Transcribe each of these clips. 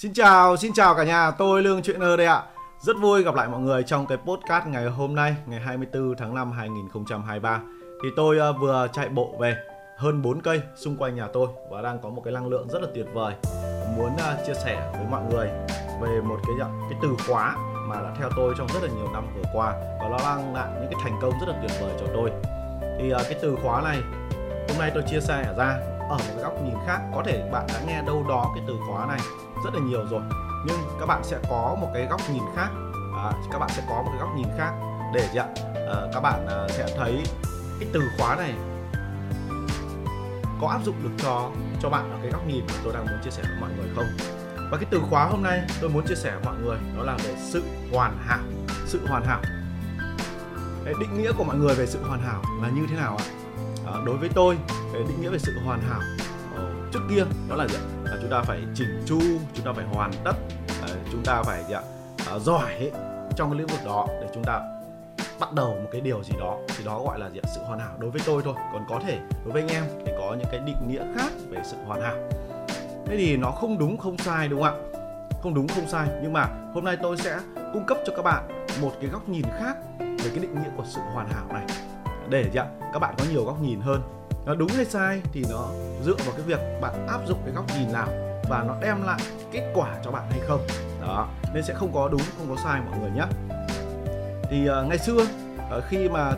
Xin chào, xin chào cả nhà, tôi Lương Chuyện Ơ đây ạ. Rất vui gặp lại mọi người trong cái podcast ngày hôm nay, ngày 24 tháng 5 2023. Thì tôi ờ, vừa chạy bộ về hơn 4 cây xung quanh nhà tôi và đang có một cái năng lượng rất là tuyệt vời. Muốn ờ, chia sẻ với mọi người về một cái cái từ khóa mà đã theo tôi trong rất là nhiều năm vừa qua và nó mang lại những cái thành công rất là tuyệt vời cho tôi. Thì ờ, cái từ khóa này hôm nay tôi chia sẻ ra ở một góc nhìn khác có thể bạn đã nghe đâu đó cái từ khóa này rất là nhiều rồi. Nhưng các bạn sẽ có một cái góc nhìn khác. À, các bạn sẽ có một cái góc nhìn khác để gì ạ. À, các bạn à, sẽ thấy cái từ khóa này có áp dụng được cho cho bạn ở cái góc nhìn mà tôi đang muốn chia sẻ với mọi người không? Và cái từ khóa hôm nay tôi muốn chia sẻ với mọi người đó là về sự hoàn hảo. Sự hoàn hảo. Cái định nghĩa của mọi người về sự hoàn hảo là như thế nào ạ? À, đối với tôi cái định nghĩa về sự hoàn hảo trước kia đó là gì ạ? Chúng ta phải chỉnh chu chúng ta phải hoàn tất ờ, chúng ta phải gì ạ? Ờ, giỏi ấy, trong cái lĩnh vực đó để chúng ta bắt đầu một cái điều gì đó thì đó gọi là gì ạ? sự hoàn hảo đối với tôi thôi. Còn có thể đối với anh em thì có những cái định nghĩa khác về sự hoàn hảo. Thế thì nó không đúng không sai đúng không ạ? Không đúng không sai. Nhưng mà hôm nay tôi sẽ cung cấp cho các bạn một cái góc nhìn khác về cái định nghĩa của sự hoàn hảo này. Để dạ, các bạn có nhiều góc nhìn hơn nó đúng hay sai thì nó dựa vào cái việc bạn áp dụng cái góc nhìn nào và nó đem lại kết quả cho bạn hay không. Đó nên sẽ không có đúng không có sai mọi người nhé. Thì uh, ngày xưa uh, khi mà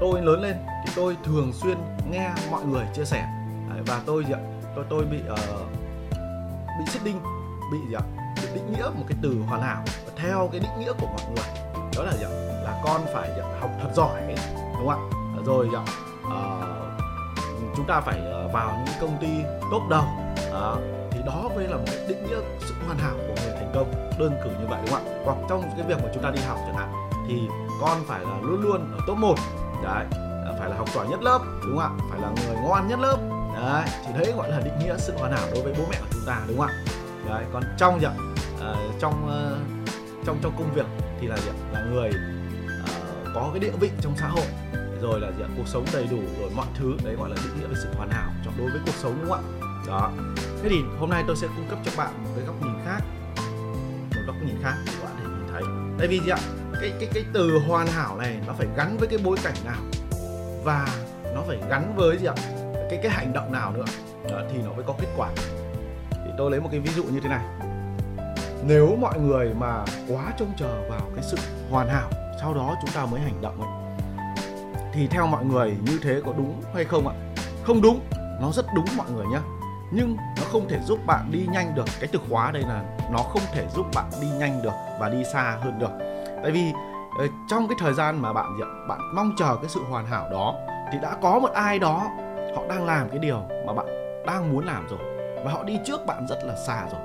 tôi lớn lên thì tôi thường xuyên nghe mọi người chia sẻ. Đấy, và tôi gì ạ? Tôi tôi bị uh, bị xích đinh bị gì ạ? Bị định nghĩa một cái từ hoàn hảo và theo cái định nghĩa của mọi người. Đó là gì ạ? Là con phải gì ạ? học thật giỏi ấy, đúng không ạ? Rồi gì ạ? Uh, chúng ta phải ờ, vào những công ty top đầu. À, thì đó mới là một cái định nghĩa sự hoàn hảo của người thành công. Đơn cử như vậy đúng không ạ? Hoặc trong cái việc mà chúng ta đi học chẳng hạn thì con phải là luôn luôn ở top 1 đấy à, phải là học giỏi nhất lớp đúng không ạ? Phải là người ngoan nhất lớp. Đấy thì đấy gọi là định nghĩa sự hoàn hảo đối với bố mẹ của chúng ta đúng không ạ? Đấy còn trong gì ạ? À, trong uh, trong trong công việc thì là gì ạ? Là người uh, có cái địa vị trong xã hội rồi là gì ạ? Cuộc sống đầy đủ rồi mọi thứ. Đấy gọi là định nghĩa về sự hoàn hảo trong đối với cuộc sống đúng không ạ? Đó. Thế thì hôm nay tôi sẽ cung cấp cho bạn một cái góc nhìn khác. Một góc nhìn khác để bạn thể nhìn thấy. Tại vì gì ạ? Cái cái cái từ hoàn hảo này nó phải gắn với cái bối cảnh nào? Và nó phải gắn với gì ạ? Cái cái hành động nào nữa? Đó, thì nó mới có kết quả. Thì tôi lấy một cái ví dụ như thế này. Nếu mọi người mà quá trông chờ vào cái sự hoàn hảo sau đó chúng ta mới hành động ấy thì theo mọi người như thế có đúng hay không ạ? Không đúng nó rất đúng mọi người nhé nhưng nó không thể giúp bạn đi nhanh được. Cái từ khóa đây là nó không thể giúp bạn đi nhanh được và đi xa hơn được. Tại vì ờ, trong cái thời gian mà bạn bạn mong chờ cái sự hoàn hảo đó thì đã có một ai đó họ đang làm cái điều mà bạn đang muốn làm rồi. Và họ đi trước bạn rất là xa rồi.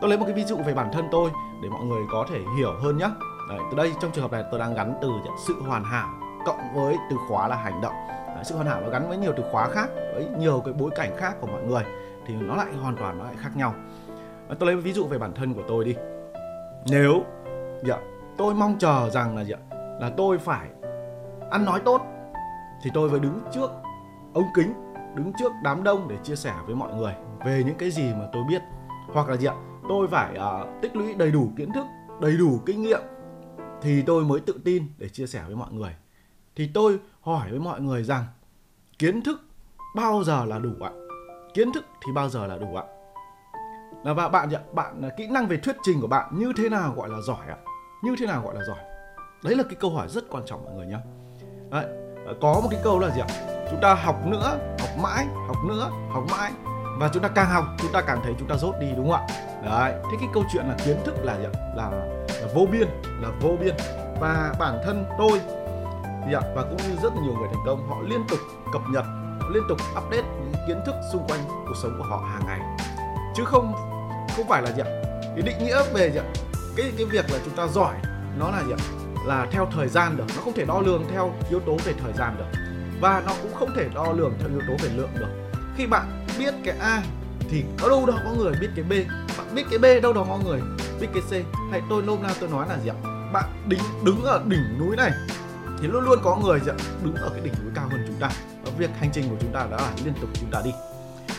Tôi lấy một cái ví dụ về bản thân tôi để mọi người có thể hiểu hơn nhé Đấy, từ đây trong trường hợp này tôi đang gắn từ sự hoàn hảo cộng với từ khóa là hành động. Đấy, sự hoàn hảo nó gắn với nhiều từ khóa khác với nhiều cái bối cảnh khác của mọi người thì nó lại hoàn toàn nó lại khác nhau. Tôi lấy ví dụ về bản thân của tôi đi. Nếu dạ, tôi mong chờ rằng là dạ, là tôi phải ăn nói tốt thì tôi phải đứng trước ống kính đứng trước đám đông để chia sẻ với mọi người về những cái gì mà tôi biết. Hoặc là gì ạ tôi phải uh, tích lũy đầy đủ kiến thức đầy đủ kinh nghiệm thì tôi mới tự tin để chia sẻ với mọi người thì tôi hỏi với mọi người rằng kiến thức bao giờ là đủ ạ? Kiến thức thì bao giờ là đủ ạ? Là và bạn ạ bạn à, kỹ năng về thuyết trình của bạn như thế nào gọi là giỏi ạ? Như thế nào gọi là giỏi? Đấy là cái câu hỏi rất quan trọng mọi người nhé đấy, à, có một cái câu là gì ạ? Chúng ta học nữa học mãi học nữa học mãi. Và chúng ta càng học chúng ta càng thấy chúng ta rốt đi đúng không ạ? Đấy thế cái câu chuyện là kiến thức là gì ạ? Là, là vô biên là vô biên. Và bản thân tôi yeah, và cũng như rất nhiều người thành công họ liên tục cập nhật họ liên tục update những kiến thức xung quanh cuộc sống của họ hàng ngày. Chứ không không phải là gì ạ? Cái định nghĩa về gì ạ? Cái cái việc là chúng ta giỏi nó là gì ạ? Là theo thời gian được nó không thể đo lường theo yếu tố về thời gian được. Và nó cũng không thể đo lường theo yếu tố về lượng được. Khi bạn biết cái a thì ở đâu đó có người biết cái b. Bạn biết cái b đâu đó có người biết cái c. Hay tôi nôm na tôi nói là gì ạ? Bạn đứng đứng ở đỉnh núi này thì luôn luôn có người đứng ở cái đỉnh núi cao hơn chúng ta. Và việc hành trình của chúng ta đã là liên tục chúng ta đi.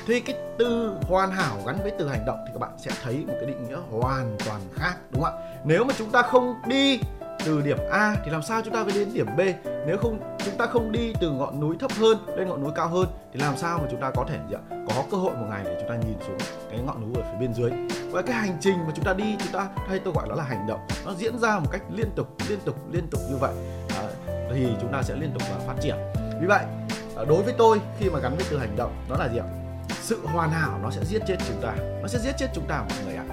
Thì cái từ hoàn hảo gắn với từ hành động thì các bạn sẽ thấy một cái định nghĩa hoàn toàn khác đúng không ạ? Nếu mà chúng ta không đi từ điểm A thì làm sao chúng ta mới đến điểm B? Nếu không chúng ta không đi từ ngọn núi thấp hơn lên ngọn núi cao hơn thì làm sao mà chúng ta có thể gì ạ? có cơ hội một ngày để chúng ta nhìn xuống cái ngọn núi ở phía bên dưới? Và cái hành trình mà chúng ta đi chúng ta hay tôi gọi đó là hành động. Nó diễn ra một cách liên tục liên tục liên tục như vậy. À, thì chúng ta sẽ liên tục và phát triển. Vì vậy ờ, đối với tôi khi mà gắn với từ hành động đó là gì ạ? Sự hoàn hảo nó sẽ giết chết chúng ta. Nó sẽ giết chết chúng ta mọi người ạ.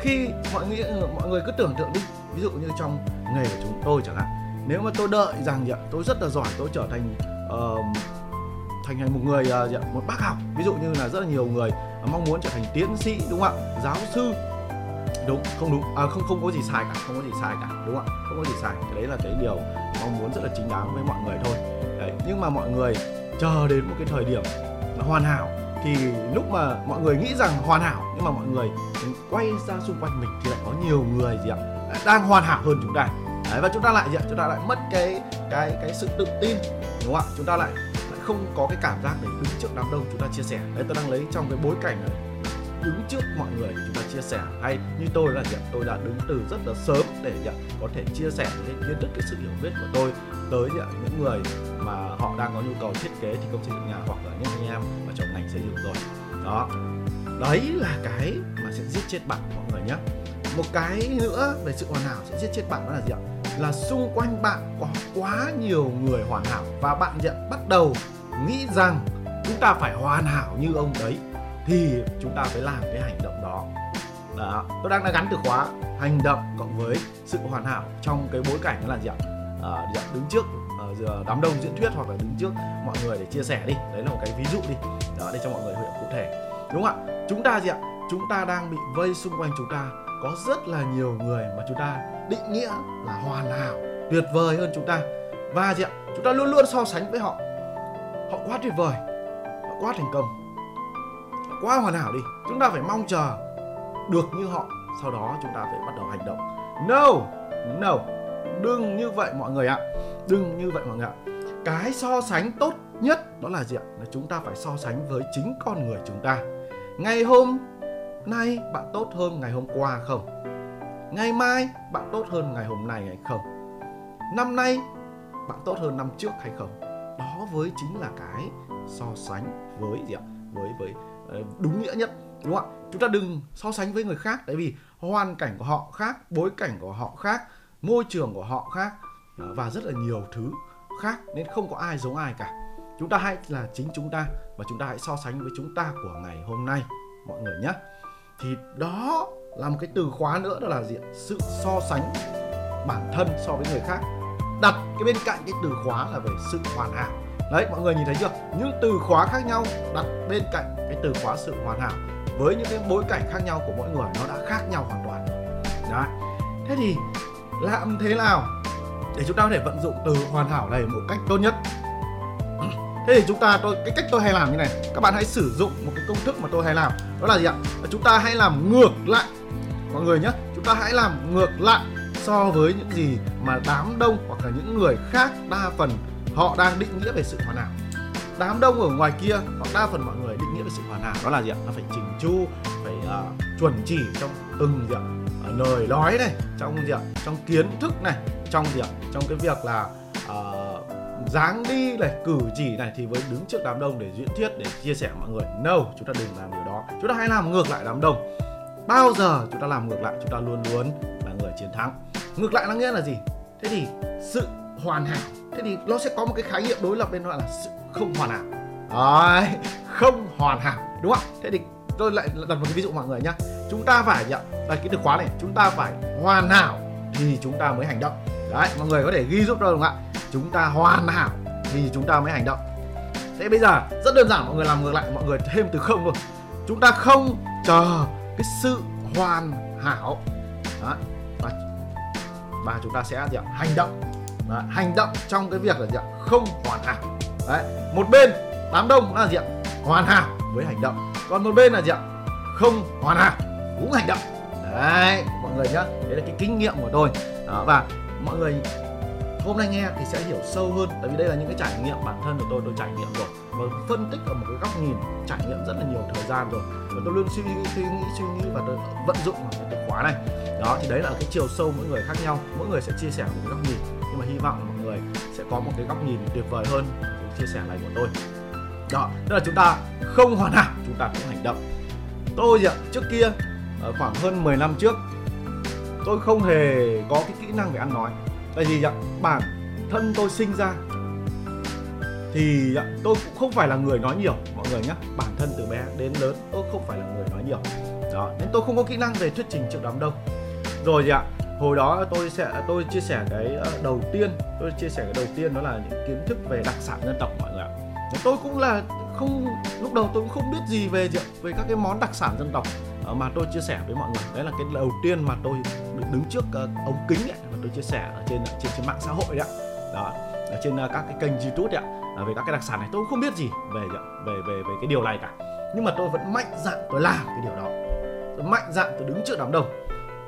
Khi mọi người ờ, mọi người cứ tưởng tượng đi ví dụ như trong nghề của chúng tôi chẳng hạn. Nếu mà tôi đợi rằng gì ạ? Tôi rất là giỏi tôi trở thành uh, thành thành một người uh, một bác học. Ví dụ như là rất là nhiều người mong muốn trở thành tiến sĩ đúng không ạ? Giáo sư đúng không đúng. À, không không có gì sai cả không có gì sai cả đúng không ạ? Không có gì sai. Cái đấy là cái điều mong muốn rất là chính đáng với mọi người thôi. Đấy nhưng mà mọi người chờ đến một cái thời điểm nó hoàn hảo thì lúc mà mọi người nghĩ rằng hoàn hảo nhưng mà mọi người quay ra xung quanh mình thì lại có nhiều người gì ạ? Đang hoàn hảo hơn chúng ta. Đấy, và chúng ta lại gì ạ? Chúng ta lại mất cái cái cái sự tự tin đúng không ạ? Chúng ta lại, lại không có cái cảm giác để đứng trước đám đông chúng ta chia sẻ. Đấy tôi đang lấy trong cái bối cảnh này đứng trước mọi người để chúng ta chia sẻ. Hay như tôi là gì tôi đã đứng từ rất là sớm để gì có thể chia sẻ những kiến thức, cái sự hiểu biết của tôi tới gì những người mà họ đang có nhu cầu thiết kế thi công xây dựng nhà hoặc là những anh em ở trong ngành xây dựng rồi. Đó. Đấy là cái mà sẽ giết chết bạn mọi người nhé một cái nữa về sự hoàn hảo sẽ giết chết bạn đó là gì ạ? Là xung quanh bạn có quá nhiều người hoàn hảo và bạn nhận bắt đầu nghĩ rằng chúng ta phải hoàn hảo như ông đấy thì chúng ta phải làm cái hành động đó. Đó tôi đang đã gắn từ khóa hành động cộng với sự hoàn hảo trong cái bối cảnh là gì ạ? À, đứng trước ờ, đám đông diễn thuyết hoặc là đứng trước mọi người để chia sẻ đi. Đấy là một cái ví dụ đi. Đó để cho mọi người hiểu cụ thể. Đúng không ạ? Chúng ta gì ạ? Chúng ta đang bị vây xung quanh chúng ta. Có rất là nhiều người mà chúng ta định nghĩa là hoàn hảo tuyệt vời hơn chúng ta. Và gì ạ? Chúng ta luôn luôn so sánh với họ. Họ quá tuyệt vời họ quá thành công quá hoàn hảo đi. Chúng ta phải mong chờ được như họ, sau đó chúng ta phải bắt đầu hành động. No no, đừng như vậy mọi người ạ. Đừng như vậy mọi người ạ. Cái so sánh tốt nhất đó là gì ạ? Là chúng ta phải so sánh với chính con người chúng ta. Ngày hôm nay bạn tốt hơn ngày hôm qua không? Ngày mai bạn tốt hơn ngày hôm nay hay không? Năm nay bạn tốt hơn năm trước hay không? Đó với chính là cái so sánh với gì ạ? Với với Ờ, đúng nghĩa nhất, đúng không ạ? Chúng ta đừng so sánh với người khác, tại vì hoàn cảnh của họ khác, bối cảnh của họ khác, môi trường của họ khác ờ, và rất là nhiều thứ khác, nên không có ai giống ai cả. Chúng ta hãy là chính chúng ta và chúng ta hãy so sánh với chúng ta của ngày hôm nay, mọi người nhé. Thì đó là một cái từ khóa nữa, đó là gì sự so sánh bản thân so với người khác. Đặt cái bên cạnh cái từ khóa là về sự hoàn hảo đấy, mọi người nhìn thấy chưa? Những từ khóa khác nhau đặt bên cạnh cái từ khóa sự hoàn hảo với những cái bối cảnh khác nhau của mỗi người, nó đã khác nhau hoàn toàn. Đấy. Thế thì làm thế nào để chúng ta có thể vận dụng từ hoàn hảo này một cách tốt nhất? Thế thì chúng ta, tôi, cái cách tôi hay làm như này. Các bạn hãy sử dụng một cái công thức mà tôi hay làm. Đó là gì ạ? Chúng ta hãy làm ngược lại. Mọi người nhé, chúng ta hãy làm ngược lại so với những gì mà đám đông hoặc là những người khác đa phần họ đang định nghĩa về sự hoàn hảo. Đám đông ở ngoài kia hoặc đa phần mọi người định nghĩa về sự hoàn hảo đó là gì ạ? Nó phải chỉnh chu phải uh, chuẩn chỉ trong từng gì ạ? Ờ, lời nói này trong gì ạ? Trong kiến thức này trong gì ạ? Trong cái việc là uh, dáng đi này cử chỉ này thì với đứng trước đám đông để diễn thuyết để chia sẻ mọi người. No chúng ta đừng làm điều đó. Chúng ta hãy làm ngược lại đám đông. Bao giờ chúng ta làm ngược lại chúng ta luôn luôn là người chiến thắng. Ngược lại nó nghĩa là gì? Thế thì sự hoàn hảo thế thì nó sẽ có một cái khái niệm đối lập bên nó là sự không hoàn hảo. Đấy, không hoàn hảo đúng không thế thì tôi lại đặt một cái ví dụ mọi người nhá. Chúng ta phải nhận đây cái từ khóa này chúng ta phải hoàn hảo thì chúng ta mới hành động. Đấy mọi người có thể ghi giúp tôi không ạ? Chúng ta hoàn hảo thì chúng ta mới hành động. Thế bây giờ rất đơn giản mọi người làm ngược lại mọi người thêm từ không luôn. Chúng ta không chờ cái sự hoàn hảo. Đó. Và, và chúng ta sẽ gì ạ? hành động Đấy, hành động trong cái việc là gì ạ? không hoàn hảo. Đấy một bên đám đông là gì ạ? hoàn hảo với hành động. Còn một bên là gì ạ? không hoàn hảo cũng hành động. Đấy mọi người nhá đấy là cái kinh nghiệm của tôi. Đó, và mọi người hôm nay nghe thì sẽ hiểu sâu hơn. Tại vì đây là những cái trải nghiệm bản thân của tôi tôi trải nghiệm rồi. Và phân tích ở một cái góc nhìn trải nghiệm rất là nhiều thời gian rồi. Và tôi luôn suy nghĩ suy nghĩ suy nghĩ và tôi vận dụng vào cái từ khóa này. Đó thì đấy là cái chiều sâu mỗi người khác nhau. Mỗi người sẽ chia sẻ một cái góc nhìn hy vọng là mọi người sẽ có một cái góc nhìn tuyệt vời hơn chia sẻ này của tôi. Đó, tức là chúng ta không hoàn hảo, chúng ta cũng hành động. Tôi ạ, trước kia ở khoảng hơn 10 năm trước, tôi không hề có cái kỹ năng về ăn nói. Tại vì ạ, bản thân tôi sinh ra thì tôi cũng không phải là người nói nhiều, mọi người nhé bản thân từ bé đến lớn, tôi không phải là người nói nhiều. Đó, nên tôi không có kỹ năng về thuyết trình trước đám đông. Rồi gì ạ hồi đó tôi sẽ tôi chia sẻ cái ờ, đầu tiên tôi chia sẻ cái đầu tiên đó là những kiến thức về đặc sản dân tộc mọi người ạ. Tôi cũng là không lúc đầu tôi cũng không biết gì về về các cái món đặc sản dân tộc ờ, mà tôi chia sẻ với mọi người. Đấy là cái đầu tiên mà tôi đứng trước ờ, ống kính ấy, mà tôi chia sẻ ở trên trên trên mạng xã hội đấy đó ở trên các cái kênh youtube đấy về các cái đặc sản này tôi cũng không biết gì về về về về cái điều này cả. Nhưng mà tôi vẫn mạnh dạn tôi làm cái điều đó. Tôi mạnh dạn tôi đứng trước đám đông.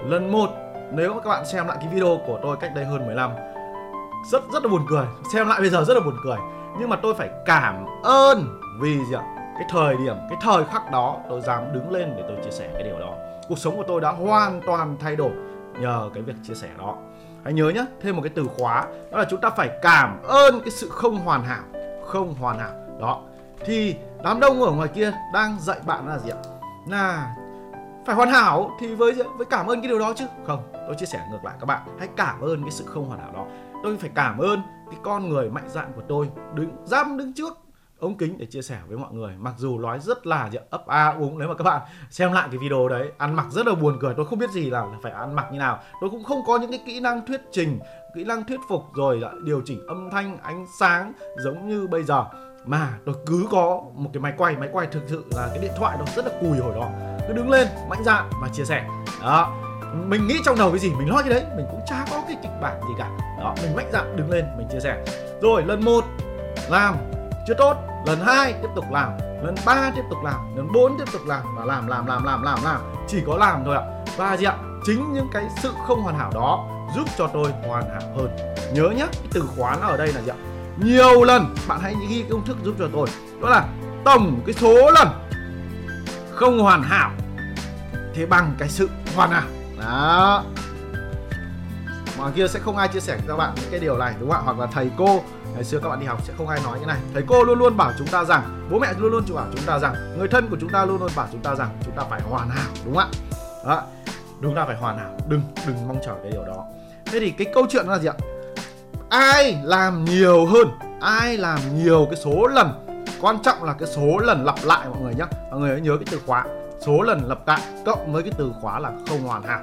Lần một nếu mà các bạn xem lại cái video của tôi cách đây hơn 10 năm rất rất là buồn cười. Xem lại bây giờ rất là buồn cười. Nhưng mà tôi phải cảm ơn vì gì ạ? Cái thời điểm, cái thời khắc đó tôi dám đứng lên để tôi chia sẻ cái điều đó. Cuộc sống của tôi đã hoàn toàn thay đổi nhờ cái việc chia sẻ đó. Hãy nhớ nhé thêm một cái từ khóa, đó là chúng ta phải cảm ơn cái sự không hoàn hảo, không hoàn hảo. Đó. Thì đám đông ở ngoài kia đang dạy bạn là gì ạ? Là phải hoàn hảo thì với với cảm ơn cái điều đó chứ. Không, tôi chia sẻ ngược lại các bạn. Hãy cảm ơn cái sự không hoàn hảo đó. Tôi phải cảm ơn cái con người mạnh dạn của tôi đứng dám đứng trước, ống kính để chia sẻ với mọi người. Mặc dù nói rất là ấp a uống. Nếu mà các bạn xem lại cái video đấy, ăn mặc rất là buồn cười. Tôi không biết gì là phải ăn mặc như nào. Tôi cũng không có những cái kỹ năng thuyết trình, kỹ năng thuyết phục rồi điều chỉnh âm thanh, ánh sáng giống như bây giờ mà tôi cứ có một cái máy quay máy quay thực sự là cái điện thoại nó rất là cùi hồi đó. Cứ đứng lên, mạnh dạn và chia sẻ. Đó. Mình nghĩ trong đầu cái gì, mình nói cái đấy, mình cũng chả có cái kịch bản gì cả. Đó, mình mạnh dạn đứng lên, mình chia sẻ. Rồi, lần một, làm. Chưa tốt. Lần hai, tiếp tục làm. Lần ba, tiếp tục làm. Lần bốn, tiếp tục làm. Và làm làm làm làm làm làm. Chỉ có làm thôi ạ. Và gì ạ? Chính những cái sự không hoàn hảo đó giúp cho tôi hoàn hảo hơn. Nhớ nhé cái từ khóa nó ở đây là gì ạ? Nhiều lần. Bạn hãy ghi công thức giúp cho tôi. Đó là tổng cái số lần không hoàn hảo thế bằng cái sự hoàn hảo. Đó. Ngoài kia sẽ không ai chia sẻ với các bạn những cái điều này, đúng không ạ? Hoặc là thầy cô, ngày xưa các bạn đi học sẽ không ai nói như này. Thầy cô luôn luôn bảo chúng ta rằng, bố mẹ luôn luôn bảo chúng ta rằng, người thân của chúng ta luôn luôn bảo chúng ta rằng chúng ta phải hoàn hảo, đúng không ạ? Đó. Chúng ta phải hoàn hảo. Đừng đừng mong chờ cái điều đó. Thế thì cái câu chuyện là gì ạ? Ai làm nhiều hơn, ai làm nhiều cái số lần. Quan trọng là cái số lần lặp lại mọi người nhé mọi người hãy nhớ cái từ khóa. Số lần lặp lại cộng với cái từ khóa là không hoàn hảo.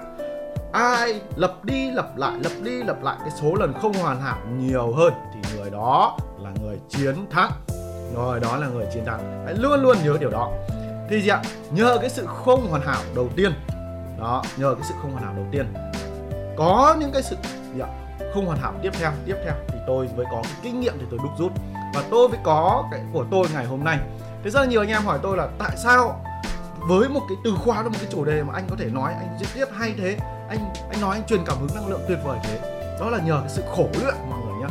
Ai lặp đi lặp lại, lặp đi lặp lại cái số lần không hoàn hảo nhiều hơn thì người đó là người chiến thắng. Người đó là người chiến thắng. Hãy luôn luôn nhớ điều đó. Thì gì ạ? Nhờ cái sự không hoàn hảo đầu tiên. Đó, nhờ cái sự không hoàn hảo đầu tiên. Có những cái sự, gì ạ? Không hoàn hảo. Tiếp theo tiếp theo thì tôi mới có cái kinh nghiệm thì tôi đúc rút. Và tôi mới có cái của tôi ngày hôm nay. Thế rất là nhiều anh em hỏi tôi là tại sao với một cái từ khóa một cái chủ đề mà anh có thể nói anh diễn tiếp hay thế anh anh nói anh truyền cảm hứng năng lượng tuyệt vời thế đó là nhờ cái sự khổ luyện mọi người nhá.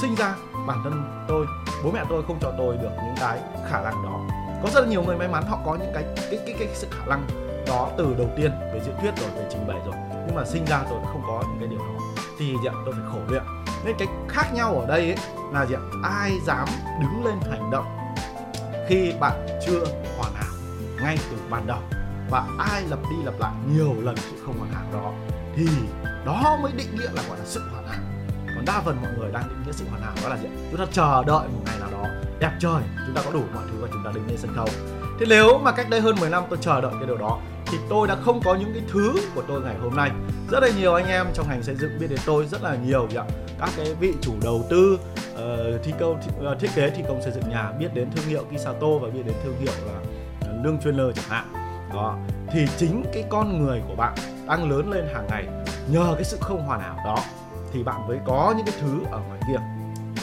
Sinh ra bản thân tôi bố mẹ tôi không cho tôi được những cái khả năng đó. Có rất là nhiều người may mắn họ có những cái cái, cái, cái sự khả năng đó từ đầu tiên về diễn thuyết rồi về trình bày rồi. Nhưng mà sinh ra tôi không có những cái điều đó thì gì ạ tôi phải khổ luyện nên cái khác nhau ở đây ấy, là gì ạ ai dám đứng lên hành động khi bạn chưa hoàn hảo ngay từ ban đầu và ai lặp đi lặp lại nhiều lần sự không hoàn hảo đó thì đó mới định nghĩa là gọi là sự hoàn hảo. Còn đa phần mọi người đang định nghĩa sự hoàn hảo đó là gì chúng ta chờ đợi một ngày nào đó đẹp trời chúng ta có đủ mọi thứ và chúng ta đứng lên sân khấu. Thế nếu mà cách đây hơn 10 năm tôi chờ đợi cái điều đó thì tôi đã không có những cái thứ của tôi ngày hôm nay. Rất là nhiều anh em trong ngành xây dựng biết đến tôi rất là nhiều ạ các cái vị chủ đầu tư uh, thi công thi, uh, thiết kế thi công xây dựng nhà biết đến thương hiệu Kisato và biết đến thương hiệu là uh, lương chuyên lơ chẳng hạn. Đó thì chính cái con người của bạn đang lớn lên hàng ngày nhờ cái sự không hoàn hảo đó thì bạn mới có những cái thứ ở ngoài kia.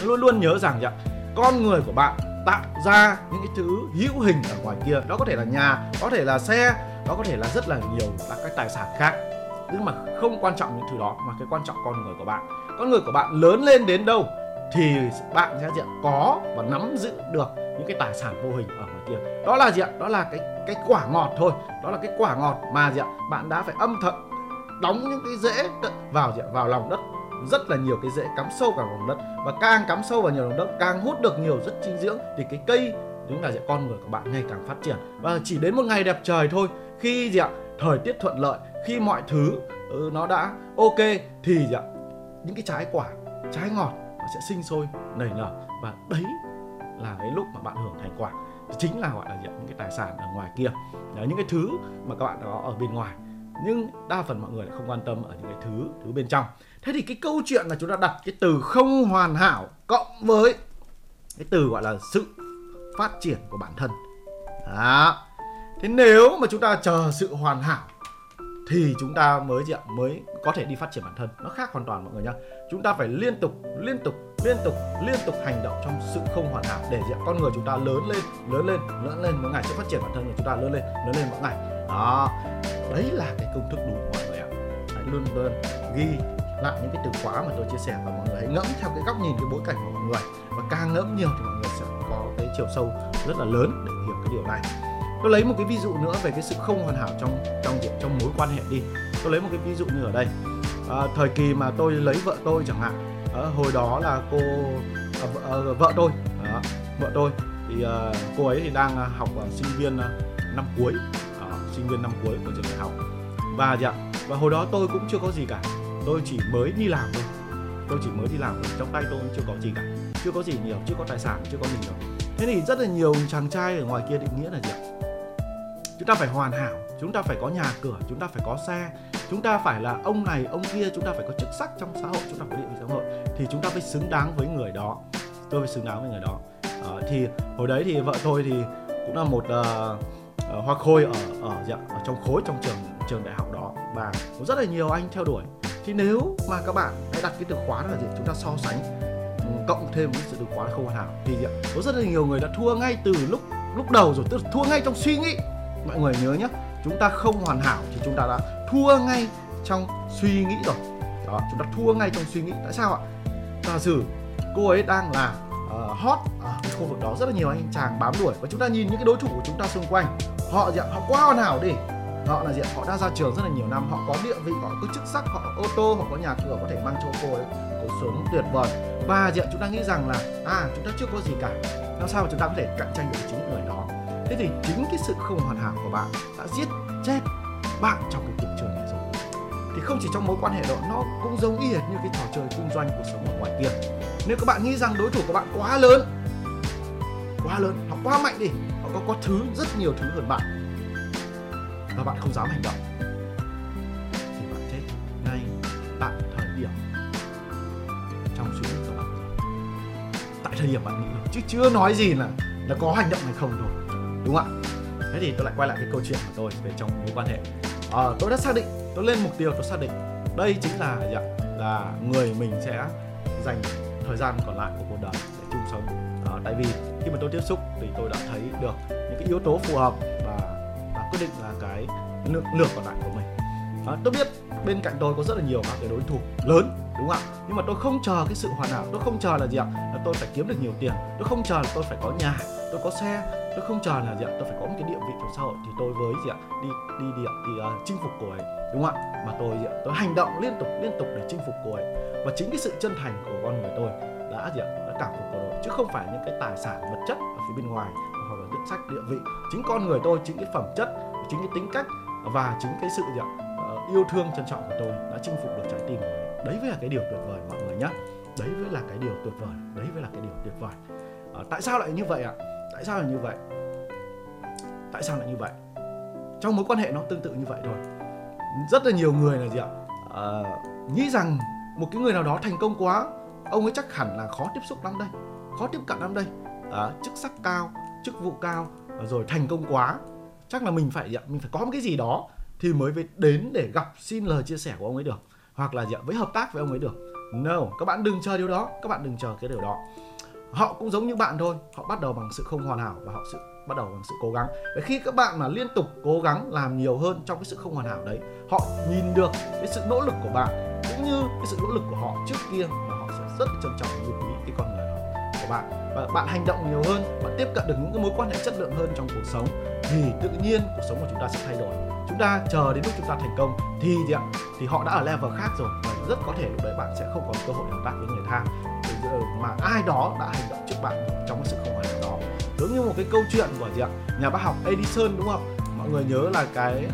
Luôn luôn nhớ rằng ạ con người của bạn tạo ra những cái thứ hữu hình ở ngoài kia. Đó có thể là nhà có thể là xe đó có thể là rất là nhiều là các tài sản khác, nhưng mà không quan trọng những thứ đó, mà cái quan trọng con người của bạn. Con người của bạn lớn lên đến đâu thì bạn sẽ diện có và nắm giữ được những cái tài sản vô hình ở ngoài kia. Đó là gì ạ? Đó là cái cái quả ngọt thôi. Đó là cái quả ngọt mà gì ạ? Bạn đã phải âm thầm đóng những cái rễ vào gì ạ? vào lòng đất. Rất là nhiều cái rễ cắm sâu vào lòng đất. Và càng cắm sâu vào nhiều lòng đất, càng hút được nhiều rất dinh dưỡng, thì cái cây đúng là sẽ con người của bạn ngày càng phát triển. Và chỉ đến một ngày đẹp trời thôi khi gì ạ thời tiết thuận lợi khi mọi thứ ừ, nó đã ok thì gì ạ những cái trái quả trái ngọt nó sẽ sinh sôi nảy nở. Và đấy là cái lúc mà bạn hưởng thành quả. Chính là gọi là gì ạ? những cái tài sản ở ngoài kia. Đấy, những cái thứ mà các bạn có ở bên ngoài. Nhưng đa phần mọi người lại không quan tâm ở những cái thứ thứ bên trong. Thế thì cái câu chuyện là chúng ta đặt cái từ không hoàn hảo cộng với cái từ gọi là sự phát triển của bản thân. Đó. Thế nếu mà chúng ta chờ sự hoàn hảo, thì chúng ta mới gì ạ? Mới có thể đi phát triển bản thân. Nó khác hoàn toàn, mọi người nhá. Chúng ta phải liên tục liên tục liên tục liên tục hành động trong sự không hoàn hảo để gì ạ? Con người chúng ta lớn lên lớn lên lớn lên mỗi ngày sẽ phát triển bản thân của chúng ta, lớn lên lớn lên mỗi ngày. Đó. Đấy là cái công thức đúng, mọi người ạ. Hãy luôn luôn ghi lại những cái từ khóa mà tôi chia sẻ và mọi người hãy ngẫm theo cái góc nhìn, cái bối cảnh của mọi người. Và càng ngẫm nhiều thì mọi chiều sâu rất là lớn để hiểu cái điều này. Tôi lấy một cái ví dụ nữa về cái sự không hoàn hảo trong trong việc trong mối quan hệ đi. Tôi lấy một cái ví dụ như ở đây. À, thời kỳ mà tôi lấy vợ tôi chẳng hạn à, hồi đó là cô à, vợ, à, vợ tôi à, vợ tôi thì à, cô ấy thì đang à, học à, sinh viên à, năm cuối à, sinh viên năm cuối của trường đại học. Và dạ và hồi đó tôi cũng chưa có gì cả. Tôi chỉ mới đi làm thôi. Tôi chỉ mới đi làm thôi. Trong tay tôi chưa có gì cả. Chưa có gì nhiều chưa có tài sản chưa có gì nhiều thế thì rất là nhiều chàng trai ở ngoài kia định nghĩa là gì chúng ta phải hoàn hảo chúng ta phải có nhà cửa chúng ta phải có xe chúng ta phải là ông này ông kia chúng ta phải có chức sắc trong xã hội chúng ta có địa vị xã hội. Thì chúng ta phải xứng đáng với người đó. Tôi phải xứng đáng với người đó. À, thì hồi đấy thì vợ tôi thì cũng là một uh, hoa khôi ở ở, dạ, ở trong khối trong trường trường đại học đó. Và có rất là nhiều anh theo đuổi. Thì nếu mà các bạn hãy đặt cái từ khóa là gì? Chúng ta so sánh ừ, cộng thêm cái sự quá là không hoàn hảo. Thì gì? có rất là nhiều người đã thua ngay từ lúc lúc đầu rồi tức là thua ngay trong suy nghĩ. Mọi người nhớ nhé chúng ta không hoàn hảo thì chúng ta đã thua ngay trong suy nghĩ rồi. Đó chúng ta thua ngay trong suy nghĩ. Tại sao ạ? Giả sử cô ấy đang là uh, hot ở khu vực đó rất là nhiều anh chàng bám đuổi và chúng ta nhìn những cái đối thủ của chúng ta xung quanh họ gì ạ? Họ quá hoàn hảo đi. Họ là gì ạ? Họ đã ra trường rất là nhiều năm họ có địa vị họ có chức sắc họ có ô tô họ có nhà cửa có thể mang cho cô ấy cuộc sống tuyệt vời và gì ạ, chúng ta nghĩ rằng là à chúng ta chưa có gì cả. Làm sao mà chúng ta có thể cạnh tranh được chính người đó? Thế thì chính cái sự không hoàn hảo của bạn đã giết chết bạn trong cái cuộc chơi này rồi. Thì không chỉ trong mối quan hệ đó nó cũng giống y hệt như cái trò chơi kinh doanh cuộc sống ở ngoài kia. Nếu các bạn nghĩ rằng đối thủ của bạn quá lớn quá lớn họ quá mạnh đi, họ có có thứ, rất nhiều thứ hơn bạn, và bạn không dám hành động, thì bạn chết ngay bạn cái thời điểm bạn nghĩ thôi. Chứ chưa nói gì là là có hành động hay không thôi. Đúng không ạ? Thế thì tôi lại quay lại cái câu chuyện của tôi về trong mối quan hệ. À, tôi đã xác định tôi lên mục tiêu tôi xác định đây chính là gì ạ? Là người mình sẽ dành thời gian còn lại của cuộc đời để chung sống. À, tại vì khi mà tôi tiếp xúc thì tôi đã thấy được những cái yếu tố phù hợp và và quyết định là cái lượng lượng còn lại của mình. À, tôi biết bên cạnh tôi có rất là nhiều các cái đối thủ lớn đúng không ạ? Nhưng mà tôi không chờ cái sự hoàn hảo tôi không chờ là gì ạ? Là tôi phải kiếm được nhiều tiền tôi không chờ là tôi phải có nhà tôi có xe tôi không chờ là gì ạ? Tôi phải có một cái địa vị trong xã hội. Thì tôi với gì ạ? Đi đi đi, đi uh, chinh phục cô ấy đúng không ạ? Mà tôi gì ạ? Tôi hành động liên tục liên tục để chinh phục cô ấy. Và chính cái sự chân thành của con người tôi đã gì ạ? Đã cảm phục cô ấy chứ không phải những cái tài sản vật chất ở phía bên ngoài hoặc là chức sách địa vị. Chính con người tôi chính cái phẩm chất chính cái tính cách và chính cái sự gì ạ? Ờ, yêu thương trân trọng của tôi đã chinh phục được trái tim của mình đấy mới là cái điều tuyệt vời mọi người nhé đấy mới là cái điều tuyệt vời đấy mới là cái điều tuyệt vời. À, tại sao lại như vậy ạ? Tại sao lại như vậy? Tại sao lại như vậy? Trong mối quan hệ nó tương tự như vậy thôi. Rất là nhiều người là gì ạ? À, nghĩ rằng một cái người nào đó thành công quá ông ấy chắc hẳn là khó tiếp xúc lắm đây khó tiếp cận lắm đây. À, chức sắc cao chức vụ cao rồi thành công quá. Chắc là mình phải mình phải có một cái gì đó thì mới đến để gặp xin lời chia sẻ của ông ấy được hoặc là gì với hợp tác với ông ấy được. No, các bạn đừng chờ điều đó. Các bạn đừng chờ cái điều đó. Họ cũng giống như bạn thôi. Họ bắt đầu bằng sự không hoàn hảo và họ sự, bắt đầu bằng sự cố gắng. Và khi các bạn mà liên tục cố gắng làm nhiều hơn trong cái sự không hoàn hảo đấy, họ nhìn được cái sự nỗ lực của bạn cũng như cái sự nỗ lực của họ trước kia và họ sẽ rất trân trọng yêu quý cái con người đó của bạn. Và bạn hành động nhiều hơn, bạn tiếp cận được những cái mối quan hệ chất lượng hơn trong cuộc sống thì tự nhiên cuộc sống của chúng ta sẽ thay đổi chúng ta chờ đến lúc chúng ta thành công thì gì ạ? Thì họ đã ở level khác rồi và rất có thể lúc đấy bạn sẽ không còn cơ hội hợp tác với người ta. Ờ, mà ai đó đã hành động trước bạn trong cái sự không hài lòng đó. Giống như một cái câu chuyện của gì ạ? Nhà bác học Edison đúng không? Mọi người nhớ là cái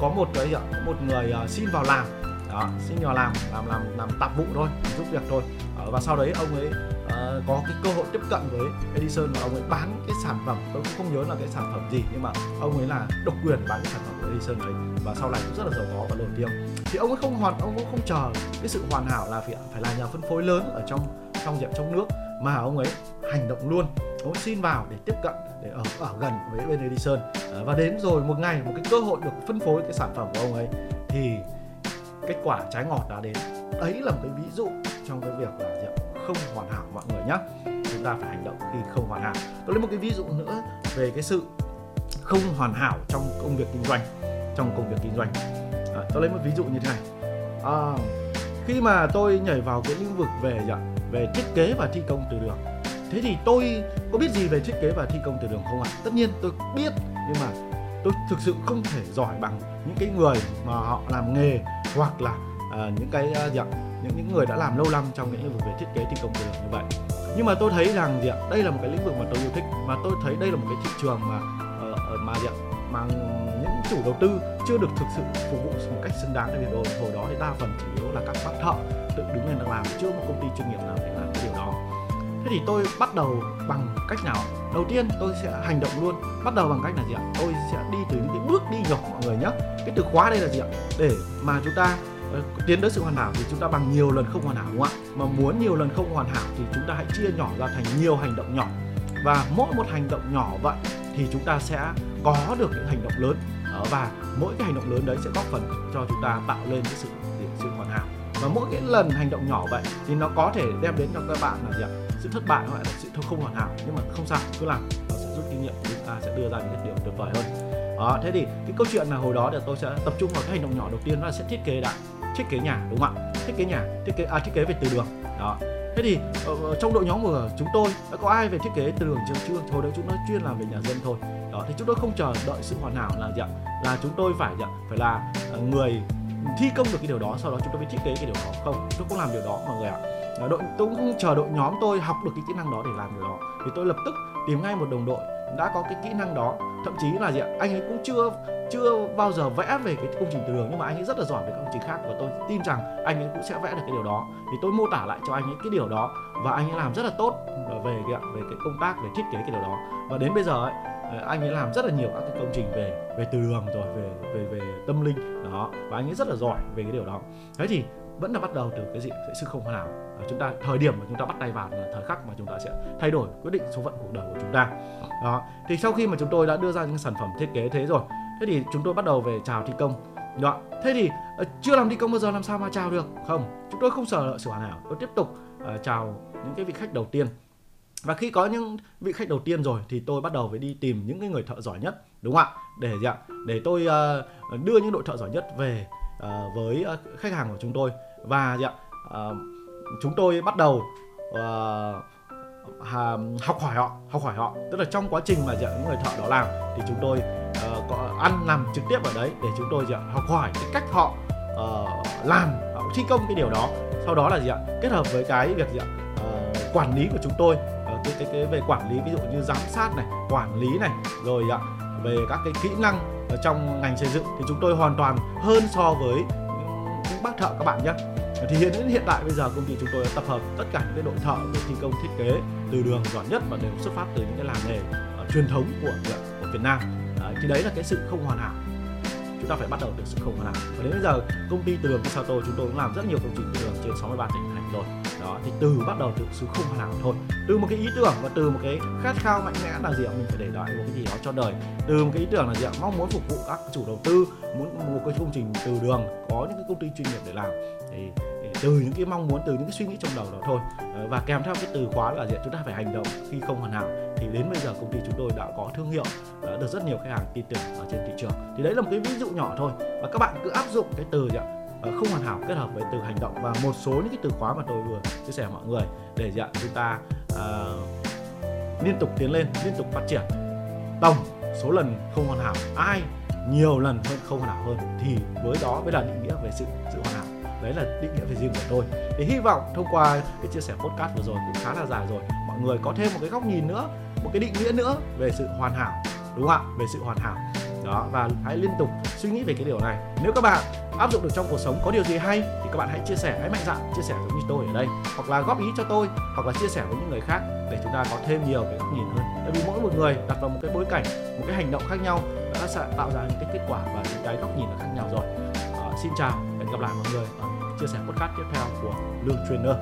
có một cái gì ạ? Có một người ờ, xin vào làm. Đó xin vào làm làm làm làm tạp vụ thôi giúp việc thôi. Ờ, và sau đấy ông ấy uh, có cái cơ hội tiếp cận với Edison và ông ấy bán cái sản phẩm. Tôi cũng không nhớ là cái sản phẩm gì nhưng mà ông ấy là độc quyền bán cái sản phẩm Edison đấy và sau này cũng rất là giàu có và nổi tiếng. Thì ông ấy không hoàn ông cũng không chờ cái sự hoàn hảo là phải phải là nhà phân phối lớn ở trong trong diện trong nước. Mà ông ấy hành động luôn. Ông ấy xin vào để tiếp cận để ở ở gần với bên Edison à, và đến rồi một ngày một cái cơ hội được phân phối cái sản phẩm của ông ấy thì kết quả trái ngọt đã đến. Ấy là một cái ví dụ trong cái việc là gì không hoàn hảo mọi người nhé chúng ta phải hành động khi không hoàn hảo. Tôi lấy một cái ví dụ nữa về cái sự không hoàn hảo trong công việc kinh doanh trong công việc kinh doanh. À, tôi lấy một ví dụ như thế này. À, khi mà tôi nhảy vào cái lĩnh vực về về thiết kế và thi công từ đường. Thế thì tôi có biết gì về thiết kế và thi công từ đường không ạ? Tất nhiên tôi biết nhưng mà tôi thực sự không thể giỏi bằng những cái người mà họ làm nghề hoặc là à, những cái uh, gì ạ? Những những người đã làm lâu năm trong những lĩnh vực về thiết kế thi công từ đường như vậy. Nhưng mà tôi thấy rằng gì ạ? Đây là một cái lĩnh vực mà tôi yêu thích mà tôi thấy đây là một cái thị trường mà uh, mà gì ạ? Mà chủ đầu tư chưa được thực sự phục vụ một cách xứng đáng. Tại vì hồi đó thì đa phần chủ yếu là các bác thợ tự đứng lên làm chưa một công ty chuyên nghiệp nào để làm cái điều đó. Thế thì tôi bắt đầu bằng cách nào? Đầu tiên, tôi sẽ hành động luôn. Bắt đầu bằng cách là gì ạ? Tôi sẽ đi từ những cái bước đi nhỏ mọi người nhé cái từ khóa đây là gì ạ? Để mà chúng ta ờ, tiến tới sự hoàn hảo thì chúng ta bằng nhiều lần không hoàn hảo, đúng không ạ? Mà muốn nhiều lần không hoàn hảo thì chúng ta hãy chia nhỏ ra thành nhiều hành động nhỏ. Và mỗi một hành động nhỏ vậy thì chúng ta sẽ có được những hành động lớn và mỗi cái hành động lớn đấy sẽ góp phần cho chúng ta tạo lên cái sự sự hoàn hảo. Và mỗi cái lần hành động nhỏ vậy thì nó có thể đem đến cho các bạn là gì ạ? Sự thất bại hoặc là sự không hoàn hảo. Nhưng mà không sao, cứ làm, nó sẽ rút kinh nghiệm chúng ta sẽ đưa ra những cái điều tuyệt vời hơn. Đó, thế thì cái câu chuyện là hồi đó thì tôi sẽ tập trung vào cái hành động nhỏ đầu tiên đó là sẽ thiết kế đã thiết kế nhà, đúng không ạ? Thiết kế nhà, thiết kế à thiết kế về từ đường. Đó thế thì ở, trong đội nhóm của chúng tôi đã có ai về thiết kế từ đường trường chưa hồi đấy chúng nó chuyên làm về nhà dân thôi. Đó thì chúng tôi không chờ đợi sự hoàn hảo là gì ạ? Là chúng tôi phải gì ạ? Phải là ờ, người thi công được cái điều đó sau đó chúng tôi mới thiết kế cái điều đó. Không tôi không làm điều đó mọi người ạ. Đội tôi cũng không chờ đội nhóm tôi học được cái kỹ năng đó để làm điều đó. Thì tôi lập tức tìm ngay một đồng đội đã có cái kỹ năng đó. Thậm chí là gì ạ? Anh ấy cũng chưa chưa bao giờ vẽ về cái công trình từ đường, nhưng mà anh ấy rất là giỏi về các công trình khác. Và tôi tin rằng anh ấy cũng sẽ vẽ được cái điều đó. Thì tôi mô tả lại cho anh ấy cái điều đó và anh ấy làm rất là tốt về cái về cái công tác, về thiết kế cái điều đó. Và đến bây giờ ấy ờ, anh ấy làm rất là nhiều các cái công trình về về từ đường rồi, về về về tâm linh. Đó, và anh ấy rất là giỏi về cái điều đó. Thế thì vẫn là bắt đầu từ cái gì? Sẽ sự không hoàn hảo chúng ta thời điểm mà chúng ta bắt tay vào là thời khắc mà chúng ta sẽ thay đổi quyết định số phận cuộc đời của chúng ta. Đó. Thì sau khi mà chúng tôi đã đưa ra những sản phẩm thiết kế thế rồi thế thì chúng tôi bắt đầu về chào thi công. Đó. Thế thì ờ, chưa làm thi công bao giờ làm sao mà chào được? Không. Chúng tôi không sợ sự hoàn hảo tôi tiếp tục uh, chào những cái vị khách đầu tiên. Và khi có những vị khách đầu tiên rồi thì tôi bắt đầu phải đi tìm những cái người thợ giỏi nhất đúng không ạ? Để gì ạ? Để tôi uh, đưa những đội thợ giỏi nhất về uh, với khách hàng của chúng tôi và gì ạ? Uh, chúng tôi bắt đầu uh, học hỏi họ học hỏi họ. Tức là trong quá trình mà dạ, những người thợ đó làm thì chúng tôi uh, có ăn làm trực tiếp ở đấy để chúng tôi dạ, học hỏi cái cách họ uh, làm họ thi công cái điều đó. Sau đó là gì ạ? Kết hợp với cái việc gì ạ? Uh, quản lý của chúng tôi uh, cái, cái cái về quản lý ví dụ như giám sát này quản lý này rồi ạ về các cái kỹ năng ở trong ngành xây dựng thì chúng tôi hoàn toàn hơn so với các bác thợ các bạn nhé. Thì hiện đến hiện tại bây giờ công ty chúng tôi đã tập hợp tất cả những cái đội thợ về thi công thiết kế từ đường giỏi nhất và đều xuất phát từ những cái làng nghề uh, truyền thống của của Việt Nam. Đấy, thì đấy là cái sự không hoàn hảo. Chúng ta phải bắt đầu từ sự không hoàn hảo. Và đến bây giờ công ty từ đường Sato chúng tôi cũng làm rất nhiều công trình từ đường trên 63 tỉnh đó thì từ bắt đầu từ sự không hoàn hảo thôi. Từ một cái ý tưởng và từ một cái khát khao mạnh mẽ là gì ạ? Mình phải để lại một cái gì đó cho đời. Từ một cái ý tưởng là gì ạ? Mong muốn phục vụ các chủ đầu tư, muốn một cái công trình từ đường, có những cái công ty chuyên nghiệp để làm. Thì từ những cái mong muốn, từ những cái suy nghĩ trong đầu đó thôi. Ờ, và kèm theo cái từ khóa là gì chúng ta phải hành động khi không hoàn hảo. Thì đến bây giờ công ty chúng tôi đã có thương hiệu, đã được rất nhiều khách hàng tin tưởng ở trên thị trường. Thì đấy là một cái ví dụ nhỏ thôi. Và các bạn cứ áp dụng cái từ gì ạ? Ờ, không hoàn hảo kết hợp với từ hành động và một số những cái từ khóa mà tôi vừa chia sẻ mọi người để dạng chúng ta uh, liên tục tiến lên liên tục phát triển. Tổng số lần không hoàn hảo ai nhiều lần hơn không hoàn hảo hơn thì với đó mới là định nghĩa về sự sự hoàn hảo. Đấy là định nghĩa về riêng của tôi. Thì hy vọng thông qua cái chia sẻ podcast vừa rồi cũng khá là dài rồi mọi người có thêm một cái góc nhìn nữa một cái định nghĩa nữa về sự hoàn hảo đúng không ạ? Về sự hoàn hảo đó và hãy liên tục suy nghĩ về cái điều này. Nếu các bạn áp dụng được trong cuộc sống có điều gì hay thì các bạn hãy chia sẻ hãy mạnh dạn chia sẻ giống như tôi ở đây. Hoặc là góp ý cho tôi hoặc là chia sẻ với những người khác để chúng ta có thêm nhiều cái góc nhìn hơn. Tại vì mỗi một người đặt vào một cái bối cảnh một cái hành động khác nhau đã sẽ tạo ra những cái kết quả và những cái góc nhìn là khác nhau rồi. À, xin chào hẹn gặp lại mọi người ở chia sẻ podcast tiếp theo của lương trainer.